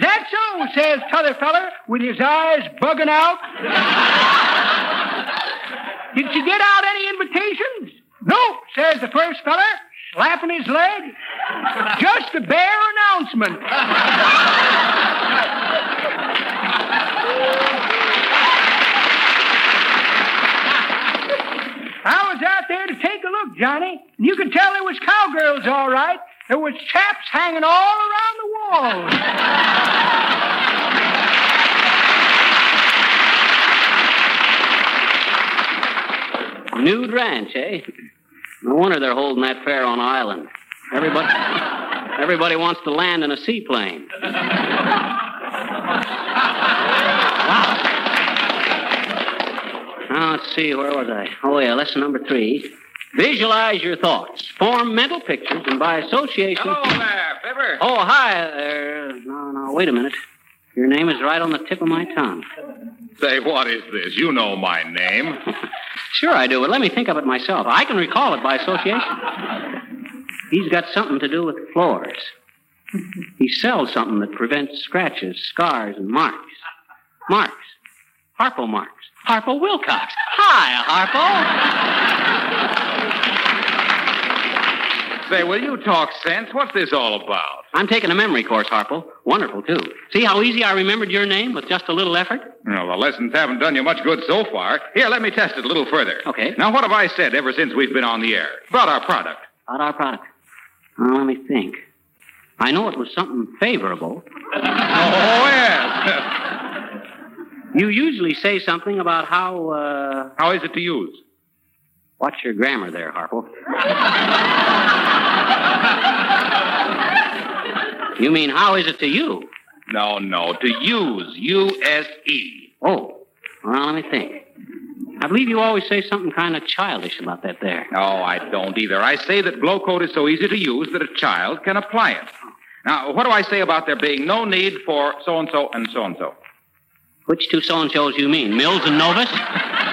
That's so, says t'other feller, with his eyes bugging out. Did she get out any invitations? No, says the first feller, slapping his leg. Just a bare announcement. I was out there to take a look, Johnny. and You could tell there was cowgirls, all right. There was chaps hanging all around the walls. Nude ranch, eh? No wonder they're holding that fair on island. Everybody, Everybody wants to land in a seaplane. wow. Now, let's see, where was I? Oh, yeah, lesson number three. Visualize your thoughts. Form mental pictures, and by association. Hello there, Fibber. Oh, hi there. No, no, wait a minute. Your name is right on the tip of my tongue. Say, what is this? You know my name. Sure, I do, but let me think of it myself. I can recall it by association. He's got something to do with floors. He sells something that prevents scratches, scars, and marks. Marks. Harpo Marx. Harpo Wilcox. Hi, Harpo. Say, will you talk sense? What's this all about? I'm taking a memory course, Harpo. Wonderful, too. See how easy I remembered your name with just a little effort? Well, the lessons haven't done you much good so far. Here, let me test it a little further. Okay. Now, what have I said ever since we've been on the air? About our product. About our product. Oh, let me think. I know it was something favorable. Oh, yes. You usually say something about how, uh. How is it to use? Watch your grammar there, Harpo. you mean, how is it to you? No, no, to use. U-S-E. Oh, well, let me think. I believe you always say something kind of childish about that there. No, I don't either. I say that glow coat is so easy to use that a child can apply it. Now, what do I say about there being no need for so and so and so and so? Which two so and so's you mean? Mills and Novis?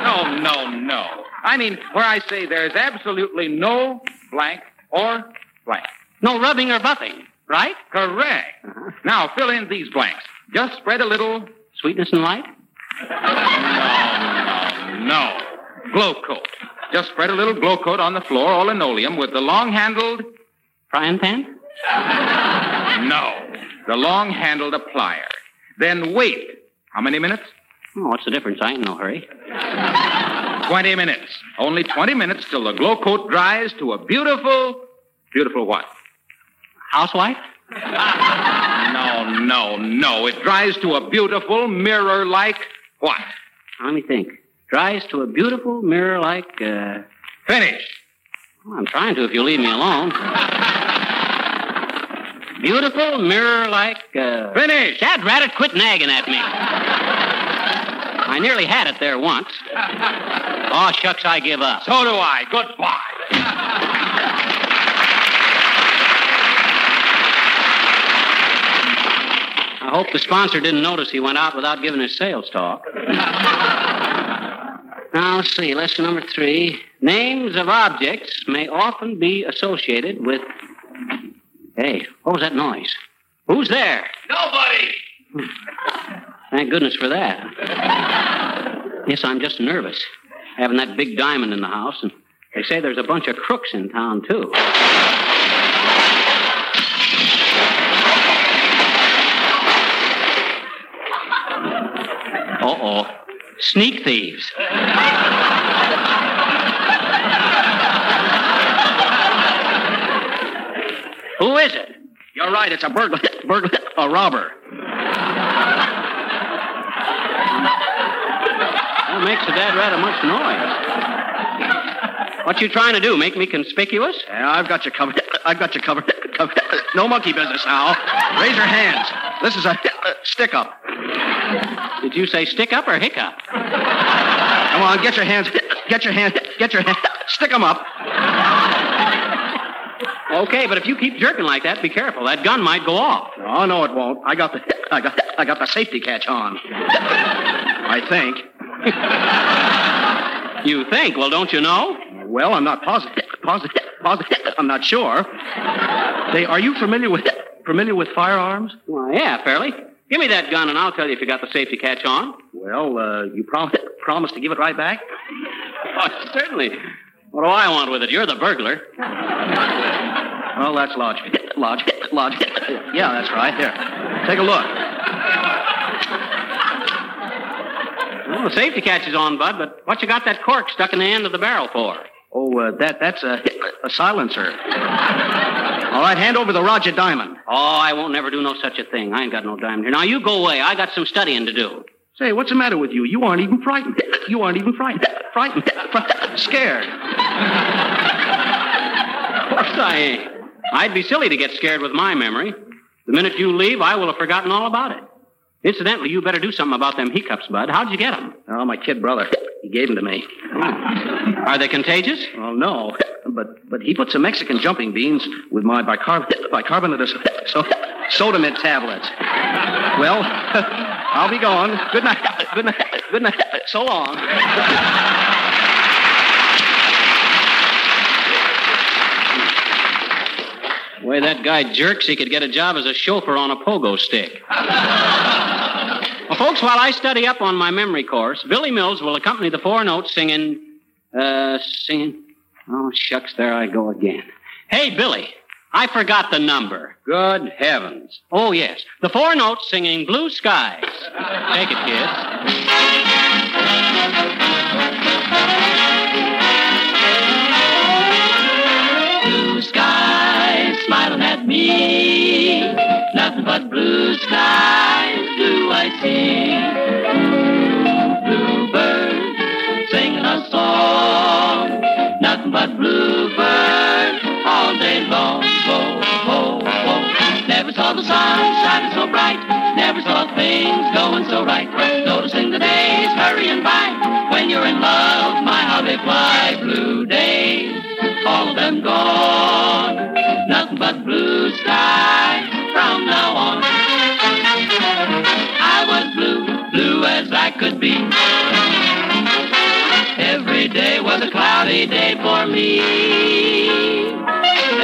No, no, no. I mean, where I say there's absolutely no blank or blank. No rubbing or buffing, right? Correct. Uh-huh. Now, fill in these blanks. Just spread a little. Sweetness and light? No, no, no. Glow coat. Just spread a little glow coat on the floor, or linoleum, with the long handled. Frying pan? No. The long handled applier. Then wait. How many minutes? Oh, what's the difference? I ain't in no hurry. 20 minutes. Only 20 minutes till the glow coat dries to a beautiful. Beautiful what? Housewife? No, no, no. It dries to a beautiful mirror like what? Let me think. Dries to a beautiful mirror like, uh. Finish. Well, I'm trying to if you'll leave me alone. Beautiful mirror like, uh. Finish! Dad rat it, quit nagging at me. I nearly had it there once. Oh, shucks, I give up. So do I. Goodbye. I hope the sponsor didn't notice he went out without giving his sales talk. now, let's see. Lesson number three. Names of objects may often be associated with. Hey, what was that noise? Who's there? Nobody! Hmm. Thank goodness for that. Yes, I'm just nervous. Having that big diamond in the house, and they say there's a bunch of crooks in town, too. Uh oh. Sneak thieves. Who is it? You're right. It's a burglar. burglar. A robber. That makes the dad rather much noise. What you trying to do? Make me conspicuous? Yeah, I've got you covered. I've got you covered. covered. No monkey business now. Raise your hands. This is a stick up. Did you say stick up or hiccup? Come on, get your hands. Get your hands. Get your hands. Stick 'em up. Okay, but if you keep jerking like that, be careful. That gun might go off. Oh no, it won't. I got the. I got. I got the safety catch on. I think. You think? Well, don't you know? Well, I'm not positive. Positive. Positive. I'm not sure. Say, are you familiar with familiar with firearms? Well, yeah, fairly. Give me that gun, and I'll tell you if you got the safety catch on. Well, uh, you prom- promise to give it right back? Oh, certainly. What do I want with it? You're the burglar. Well, that's logic. Logic. Logic. Yeah, that's right. Here. Take a look. Well, the safety catch is on, Bud, but what you got that cork stuck in the end of the barrel for? Oh, uh, that that's a, a silencer. All right, hand over the Rajah Diamond. Oh, I won't never do no such a thing. I ain't got no diamond here. Now, you go away. I got some studying to do. Say, what's the matter with you? You aren't even frightened. You aren't even frightened. Frightened. Fri- Scared. Of course I ain't. I'd be silly to get scared with my memory. The minute you leave, I will have forgotten all about it. Incidentally, you better do something about them hiccups, Bud. How'd you get them? Oh, my kid brother. He gave them to me. Hmm. Are they contagious? Well, no. But but he put some Mexican jumping beans with my bicarb- bicarbonate of so, sodamid tablets. Well, I'll be going. Good night. Good night. Good night. So long. The way that guy jerks, he could get a job as a chauffeur on a pogo stick. well, folks, while I study up on my memory course, Billy Mills will accompany the four notes singing, uh, singing. Oh, shucks, there I go again. Hey, Billy, I forgot the number. Good heavens. Oh, yes, the four notes singing Blue Skies. Take it, kids. Blue skies smiling at me. Nothing but blue skies do I see. Bluebird singing a song. Nothing but bluebird all day long. Whoa, whoa, whoa. Never saw the sun shining so bright. Never saw things going so right. Noticing the days hurrying by. When you're in love, my how they fly. Blue days all of them gone. Nothing but blue skies from now on. I was blue, blue as I could be. Every day was a cloudy day for me.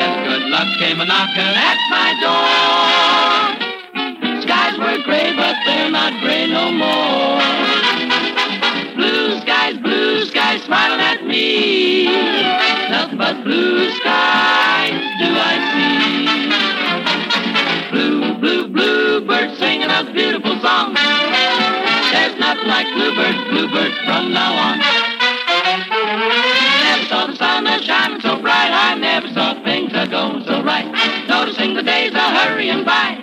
Good luck came a knocking at my door. Skies were gray, but they're not gray no more. Blue skies, blue skies smiling at me. Nothing but blue skies do I see. Blue, blue, bluebird singing a beautiful song. There's nothing like bluebirds, bluebirds from now on. Never saw things a going so right. Noticing the days are hurrying by.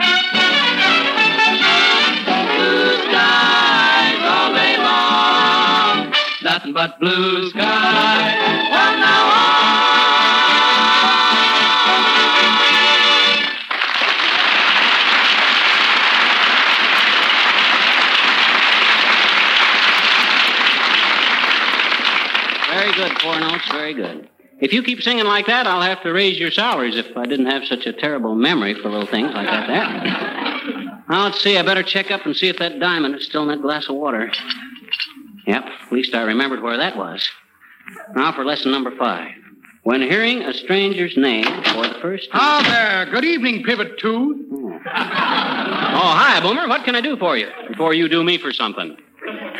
Blue skies all day long. Nothing but blue skies from now on. Very good, four notes, very good. If you keep singing like that, I'll have to raise your salaries if I didn't have such a terrible memory for little things like that there. Now, let's see. I better check up and see if that diamond is still in that glass of water. Yep, at least I remembered where that was. Now for lesson number five. When hearing a stranger's name for the first time. How there. Good evening, Pivot Tooth. Oh, hi, Boomer. What can I do for you? Before you do me for something.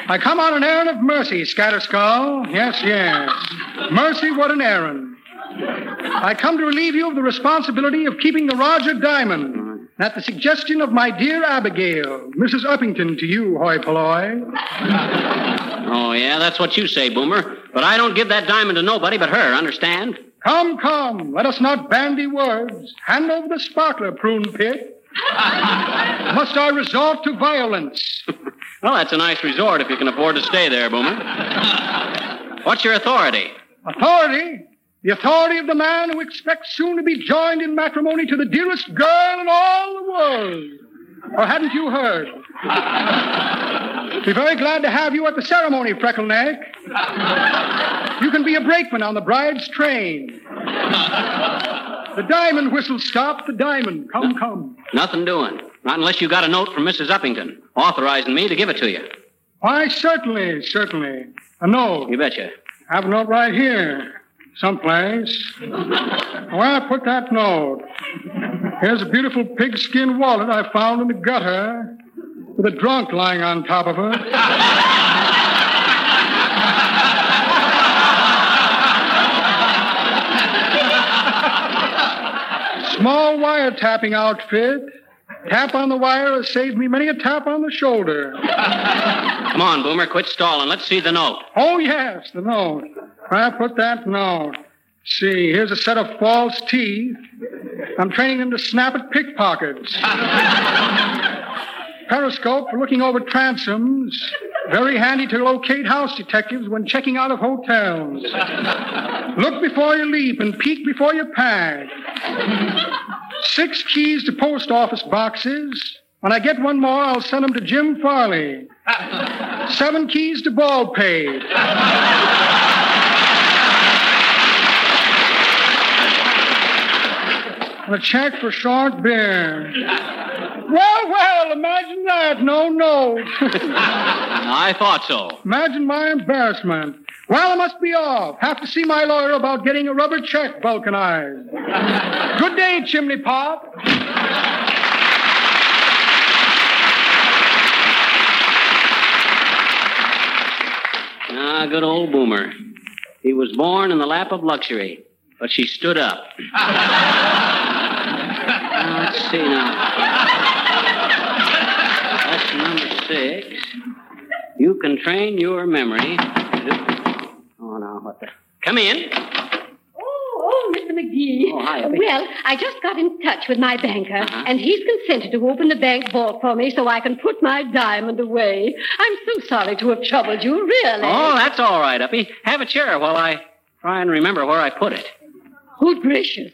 I come on an errand of mercy, Scatterskull. Yes, yes. Mercy, what an errand. I come to relieve you of the responsibility of keeping the Rajah Diamond. At the suggestion of my dear Abigail, Mrs. Uppington, to you, hoi polloi. Oh, yeah, that's what you say, Boomer. But I don't give that diamond to nobody but her, understand? Come, come, let us not bandy words. Hand over the sparkler, prune pit. Must I resort to violence? Well, that's a nice resort if you can afford to stay there, Boomer. What's your authority? Authority? The authority of the man who expects soon to be joined in matrimony to the dearest girl in all the world. Or hadn't you heard? Be very glad to have you at the ceremony, Freckleneck. You can be a brakeman on the bride's train. The diamond whistle stopped the diamond. Come, come. Nothing doing. Not unless you got a note from Mrs. Uppington authorizing me to give it to you. Why, certainly, certainly. A note. You betcha. I have a note right here. Someplace. Where I put that note? Here's a beautiful pigskin wallet I found in the gutter with a drunk lying on top of her. Small wiretapping outfit. Tap on the wire has saved me many a tap on the shoulder. Come on, Boomer, quit stalling. Let's see the note. Oh, yes, the note. I put that note. See, here's a set of false teeth. I'm training them to snap at pickpockets. Periscope for looking over transoms. Very handy to locate house detectives when checking out of hotels. Look before you leap and peek before you pack. Six keys to post office boxes. When I get one more, I'll send them to Jim Farley. Seven keys to Baldpate. And a check for short beer. Well, well, imagine that. No no. I thought so. Imagine my embarrassment. Well, I must be off. Have to see my lawyer about getting a rubber check vulcanized. Good day, chimney Pop. Ah, good old boomer. He was born in the lap of luxury, but she stood up. Now, let's see now. That's number six. You can train your memory. to- Oh, no, what the? Come in. Oh, Mr. McGee. Oh, hi. Well, I just got in touch with my banker, Uh-huh. and he's consented to open the bank vault for me so I can put my diamond away. I'm so sorry to have troubled you, really. Oh, that's all right, Uppy. Have a chair while I try and remember where I put it. Good gracious.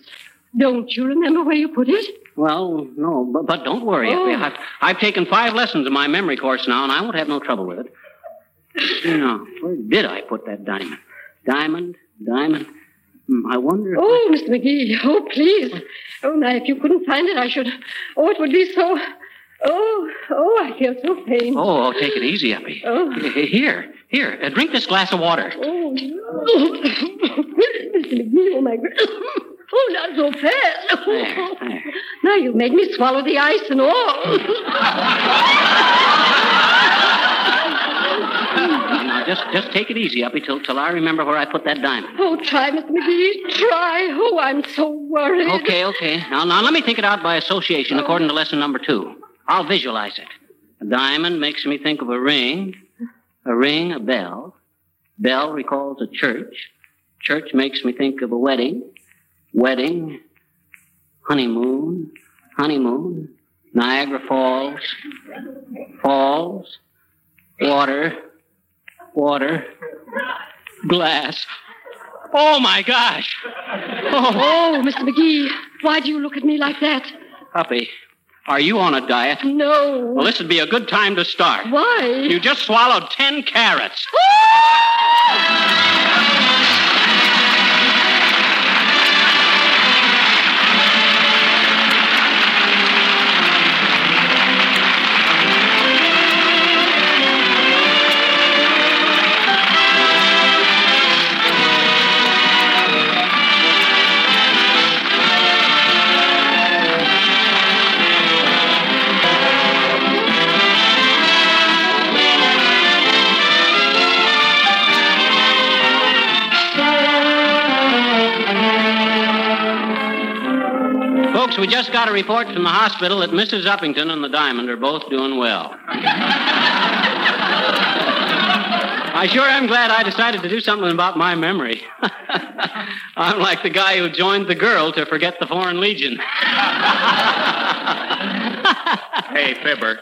Don't you remember where you put it? Well, no, but, but don't worry. Oh. I've, I've taken five lessons in my memory course now, and I won't have no trouble with it. Now, where did I put that diamond? Diamond, diamond. Hmm, I wonder Oh, Mr. McGee. Oh, please. Oh, now, if you couldn't find it, I should. Oh, it would be so. Oh, oh, I feel so pain. Oh, oh, take it easy, Uppy. Oh. Here, here, uh, drink this glass of water. Oh, Mr. McGee, oh, my. Oh, not so fast. There, there. Now you've made me swallow the ice and all. Now, just, just take it easy, Uppy, till, till I remember where I put that diamond. Oh, try, Mr. McGee. Try. Oh, I'm so worried. Okay, okay. Now, now let me think it out by association oh. according to lesson number two. I'll visualize it. A diamond makes me think of a ring. A ring, a bell. Bell recalls a church. Church makes me think of a wedding. Wedding. Honeymoon. Honeymoon. Niagara Falls. Falls. Water. Water. Glass. Oh, my gosh. Oh, oh Mr. McGee, why do you look at me like that? Uppy, are you on a diet? No. Well, this would be a good time to start. Why? You just swallowed ten carrots. Oh! We just got a report from the hospital that Mrs. Uppington and the Diamond are both doing well. I sure am glad I decided to do something about my memory. I'm like the guy who joined the girl to forget the Foreign Legion. Hey, Fibber.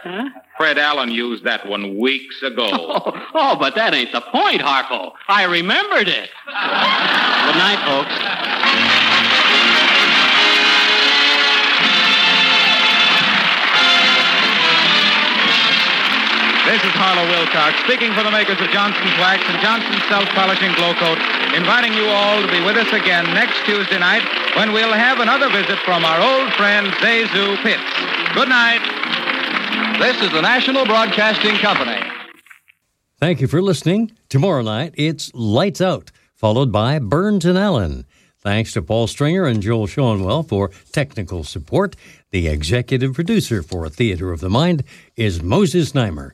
Fred Allen used that one weeks ago. Oh, oh, but that ain't the point, Harpo. I remembered it. Good night, folks. This is Harlow Wilcox speaking for the makers of Johnson's Wax and Johnson's Self Polishing Glow Coat, inviting you all to be with us again next Tuesday night when we'll have another visit from our old friend ZaSu Pitts. Good night. This is the National Broadcasting Company. Thank you for listening. Tomorrow night, it's Lights Out, followed by Burns and Allen. Thanks to Paul Stringer and Joel Schoenwell for technical support. The executive producer for Theater of the Mind is Moses Znaimer.